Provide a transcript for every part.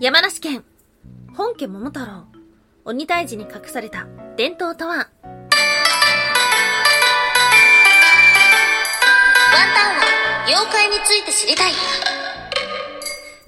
山梨県、本家桃太郎、鬼退治に隠された伝統とは？ワンタンは妖怪について知りたい。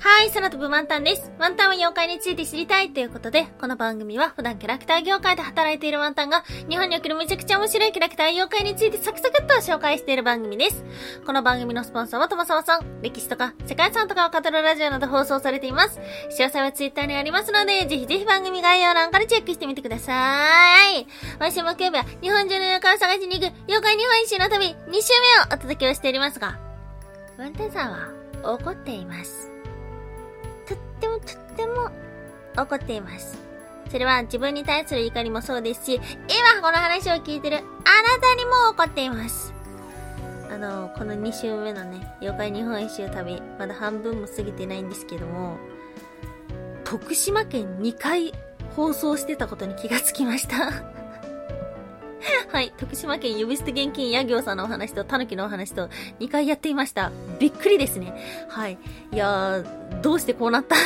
はい、空飛ぶワンタンです。ワンタンは妖怪について知りたいということで、この番組は普段キャラクター業界で働いているワンタンが、日本におけるめちゃくちゃ面白いキャラクター妖怪についてサクサクっと紹介している番組です。この番組のスポンサーはともさまさん、歴史とか世界遺産とかを語るラジオなど放送されています。詳細はツイッターにありますので、ぜひぜひ番組概要欄からチェックしてみてください。毎週木曜日は日本中の妖怪を探しに行く妖怪日本一周の旅2週目をお届けをしておりますが、ワンタンさんは怒っています。とってもとっても怒っています。それは自分に対する怒りもそうですし、今この話を聞いてるあなたにも怒っています。あの、この2週目のね、妖怪日本一周旅、まだ半分も過ぎてないんですけども、徳島県2回放送してたことに気がつきました はい。徳島県呼び捨て現金や行さんのお話と、たぬきのお話と、2回やっていました。びっくりですね。はい。いやー、どうしてこうなった？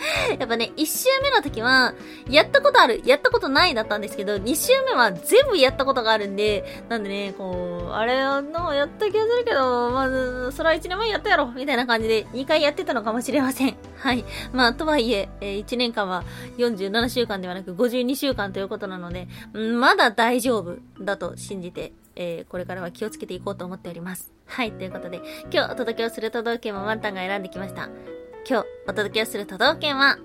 やっぱね、1周目の時は、やったことある、やったことないだったんですけど、2周目は全部やったことがあるんで、なんでね、こう、あれあのやった気がするけど、まず、それは1年前やったやろ、みたいな感じで2回やってたのかもしれません。はい。まあ、とはいえ、えー、1年間は47週間ではなく52週間ということなので、まだ大丈夫だと信じて、えー、これからは気をつけていこうと思っております。はい、ということで、今日お届けをする都道府県もワンタンが選んできました。今日お届けをする都道府県は、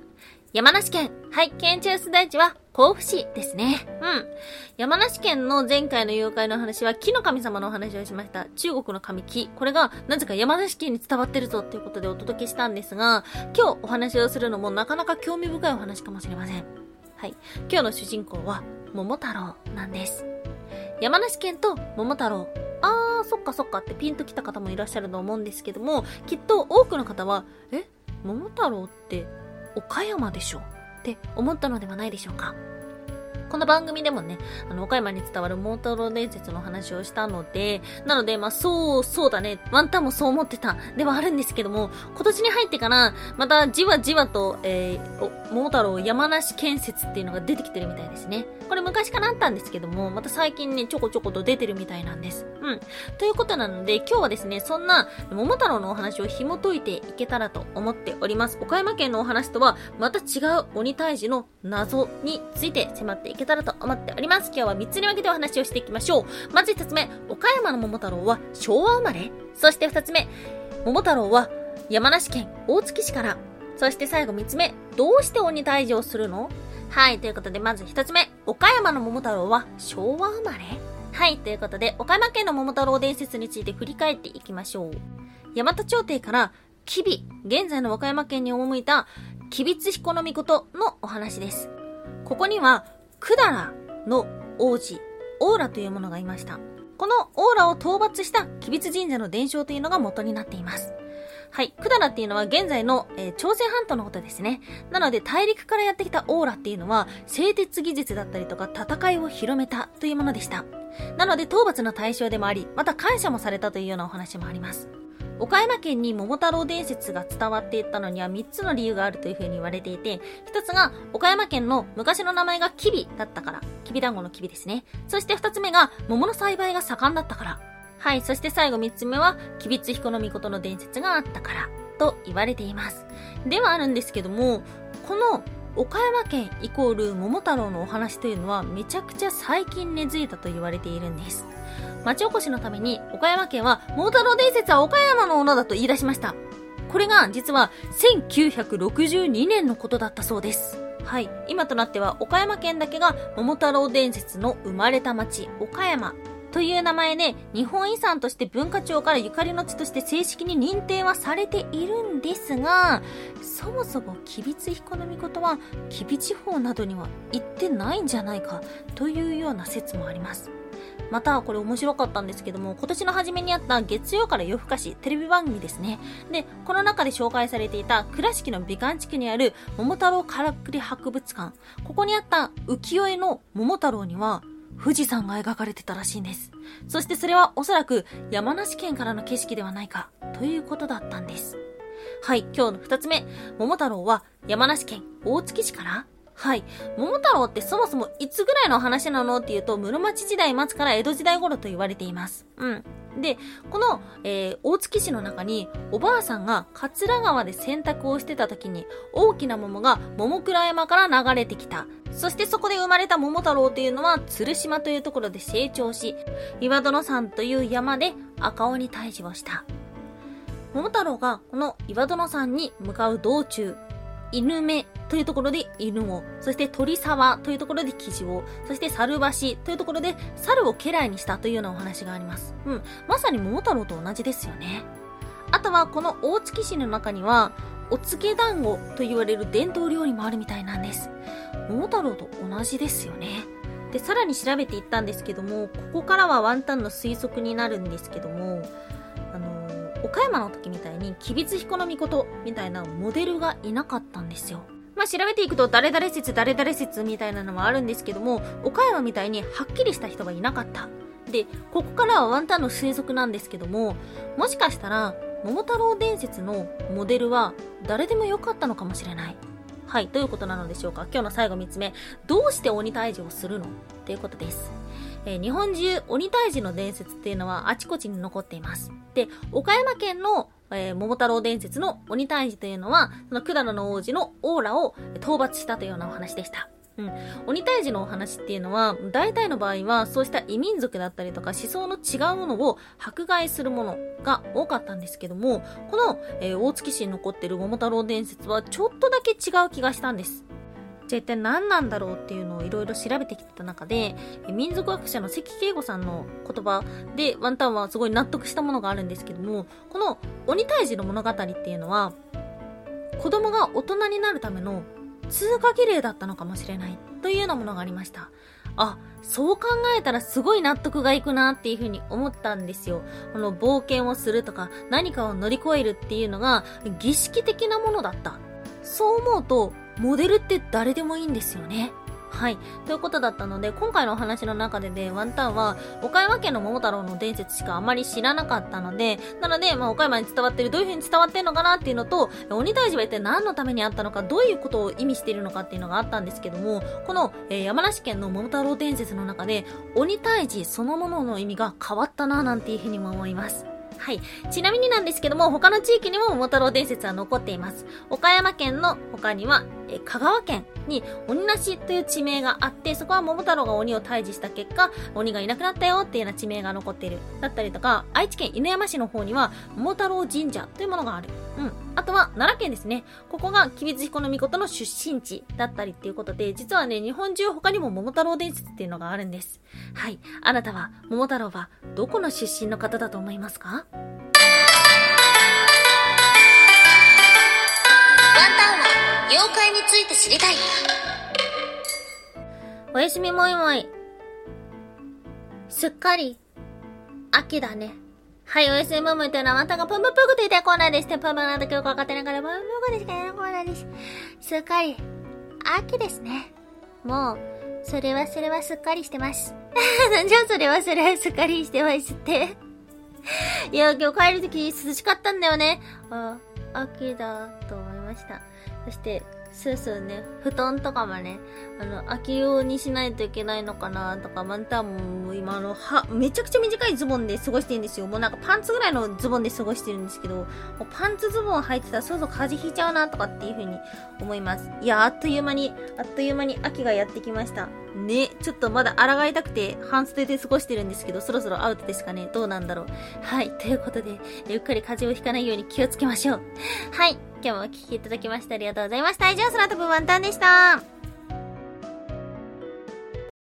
山梨県。はい、県中ス大地は甲府市ですね。うん。山梨県の前回の妖怪の話は木の神様のお話をしました。中国の神木。これがなぜか山梨県に伝わってるぞっていうことでお届けしたんですが、今日お話をするのもなかなか興味深いお話かもしれません。はい。今日の主人公は桃太郎なんです。山梨県と桃太郎。あー、そっかそっかってピンときた方もいらっしゃると思うんですけども、きっと多くの方は、え？桃太郎って岡山でしょ?って思ったのではないでしょうか。この番組でもね、あの、岡山に伝わるモートロ伝説の話をしたので、なので、まあ、そう、そうだね、ワンタンもそう思ってた、ではあるんですけども、今年に入ってから、またじわじわと、えー、桃太郎山梨建設っていうのが出てきてるみたいですね。これ昔からあったんですけども、また最近ね、ちょこちょこと出てるみたいなんです。うん。ということなので、今日はですね、そんな桃太郎のお話を紐解いていけたらと思っております。岡山県のお話とは、また違う鬼退治の謎について迫っていけたらと思っております。今日は3つに分けてお話をしていきましょう。まず1つ目、岡山の桃太郎は昭和生まれそして2つ目、桃太郎は山梨県大月市から。そして最後3つ目、どうして鬼退治をするの？はい、ということでまず1つ目、岡山の桃太郎は昭和生まれはい、ということで、岡山県の桃太郎伝説について振り返っていきましょう。大和朝廷から、吉備、現在の和歌山県に赴いた、吉備津彦の御事のお話です。ここには、百済の王子、オーラというものがいました。このオーラを討伐した吉備津神社の伝承というのが元になっています。はい。百済っていうのは現在の、えー、朝鮮半島のことですね。なので大陸からやってきたオーラっていうのは製鉄技術だったりとか戦いを広めたというものでした。なので討伐の対象でもあり、また感謝もされたというようなお話もあります。岡山県に桃太郎伝説が伝わっていったのには3つの理由があるというふうに言われていて、1つが岡山県の昔の名前がキビだったから、きび団子のきびですね。そして2つ目が桃の栽培が盛んだったから。はい、そして最後3つ目は、吉備津彦の御の伝説があったから、と言われています。ではあるんですけども、この岡山県イコール桃太郎のお話というのはめちゃくちゃ最近根付いたと言われているんです。町おこしのために岡山県は桃太郎伝説は岡山のものだと言い出しました。これが実は1962年のことだったそうです。はい。今となっては岡山県だけが桃太郎伝説の生まれた町、岡山という名前で日本遺産として文化庁からゆかりの地として正式に認定はされているんですが、そもそも吉備津彦の御事は吉備地方などには行ってないんじゃないかというような説もあります。また、これ面白かったんですけども、今年の初めにあった月曜から夜更かし、テレビ番組ですね。で、この中で紹介されていた倉敷の美観地区にある桃太郎からくり博物館。ここにあった浮世絵の桃太郎には、富士山が描かれてたらしいんです。そしてそれはおそらく山梨県からの景色ではないか、ということだったんです。はい、今日の二つ目。桃太郎は山梨県大月市から？はい。桃太郎ってそもそもいつぐらいの話なの？っていうと、室町時代末から江戸時代頃と言われています。うん。で、この、えー、大月市の中に、おばあさんが桂川で洗濯をしてた時に、大きな桃が桃倉山から流れてきた。そしてそこで生まれた桃太郎っていうのは、鶴島というところで成長し、岩殿山という山で赤鬼退治をした。桃太郎がこの岩殿山に向かう道中、犬目というところで犬を、そして鳥沢というところで生地を、そして猿橋というところで猿を家来にしたというようなお話があります。うん。まさに桃太郎と同じですよね。あとはこの大月市の中には、お告げ団子と言われる伝統料理もあるみたいなんです。桃太郎と同じですよね。で、さらに調べていったんですけども、ここからはワンタンの推測になるんですけども、岡山の時みたいに、吉備津彦の御事みたいなモデルがいなかったんですよ。まあ、調べていくと、誰々説、誰々説みたいなのはあるんですけども、岡山みたいにはっきりした人がいなかった。で、ここからはワンタンの推測なんですけども、もしかしたら、桃太郎伝説のモデルは誰でもよかったのかもしれない。はい、どういうことなのでしょうか今日の最後3つ目。どうして鬼退治をするの？っていうことです。えー日本中鬼退治の伝説っていうのはあちこちに残っています。で、岡山県の、えー桃太郎伝説の鬼退治というのは、その管野王子のオーラを討伐したというようなお話でした。うん。鬼退治のお話っていうのは、大体の場合は、そうした異民族だったりとか思想の違うものを迫害するものが多かったんですけども、この、えー大月市に残ってる桃太郎伝説はちょっとだけ違う気がしたんです。じゃあ一体何なんだろうっていうのをいろいろ調べてきた中で、民族学者の関慶吾さんの言葉でワンタンはすごい納得したものがあるんですけども、この鬼退治の物語っていうのは、子供が大人になるための通過儀礼だったのかもしれないというようなものがありました。あ、そう考えたらすごい納得がいくなっていうふうに思ったんですよ。この冒険をするとか何かを乗り越えるっていうのが儀式的なものだった。そう思うと、モデルって誰でもいいんですよね。はい。ということだったので、今回のお話の中でで、ワンタンは、岡山県の桃太郎の伝説しかあまり知らなかったので、なので、まあ、岡山に伝わってる、どういう風に伝わってるのかなっていうのと、鬼退治は一体何のためにあったのか、どういうことを意味しているのかっていうのがあったんですけども、この、えー山梨県の桃太郎伝説の中で、鬼退治そのものの意味が変わったな、なんていう風にも思います。はい。ちなみになんですけども、他の地域にも桃太郎伝説は残っています。岡山県の他には、え香川県に鬼なしという地名があって、そこは桃太郎が鬼を退治した結果、鬼がいなくなったよっていうような地名が残っている。だったりとか、愛知県犬山市の方には、桃太郎神社というものがある。うん。あとは、奈良県ですね。ここが、吉備彦の御の出身地だったりっていうことで、実はね、日本中他にも桃太郎伝説っていうのがあるんです。はい。あなたは、桃太郎は、どこの出身の方だと思いますか？ワンタンは妖怪について知りたい。おやすみもいもい。すっかり、秋だね。はい、おやすみもいもいというのは、またがぷむぷぐと言いたいコーナーです。ぷむぷぐなんだかよくわかってないから、ぷむぷぐでしか言えないコーナーです。すっかり、秋ですね。もう、それはそれはすっかりしてます。じゃあそれはそれはすっかりしてますって。いや、今日帰るとき涼しかったんだよね。あ、秋だと思いました。そして、そうそうね、布団とかもね、あの、秋用にしないといけないのかなとか、ワンタンも今の、は、めちゃくちゃ短いズボンで過ごしてるんですよ。もうなんかパンツぐらいのズボンで過ごしてるんですけど、もうパンツズボン履いてたらそろそろ風邪ひいちゃうなとかっていう風に思います。いや、あっという間に、あっという間に秋がやってきました。ね、ちょっとまだ抗いたくて半袖で過ごしてるんですけど、そろそろアウトですかねどうなんだろうはい、ということで、ゆっくり風邪をひかないように気をつけましょう。はい、今日もお聞きいただきましてありがとうございました。以上、空飛ぶワンタンでした。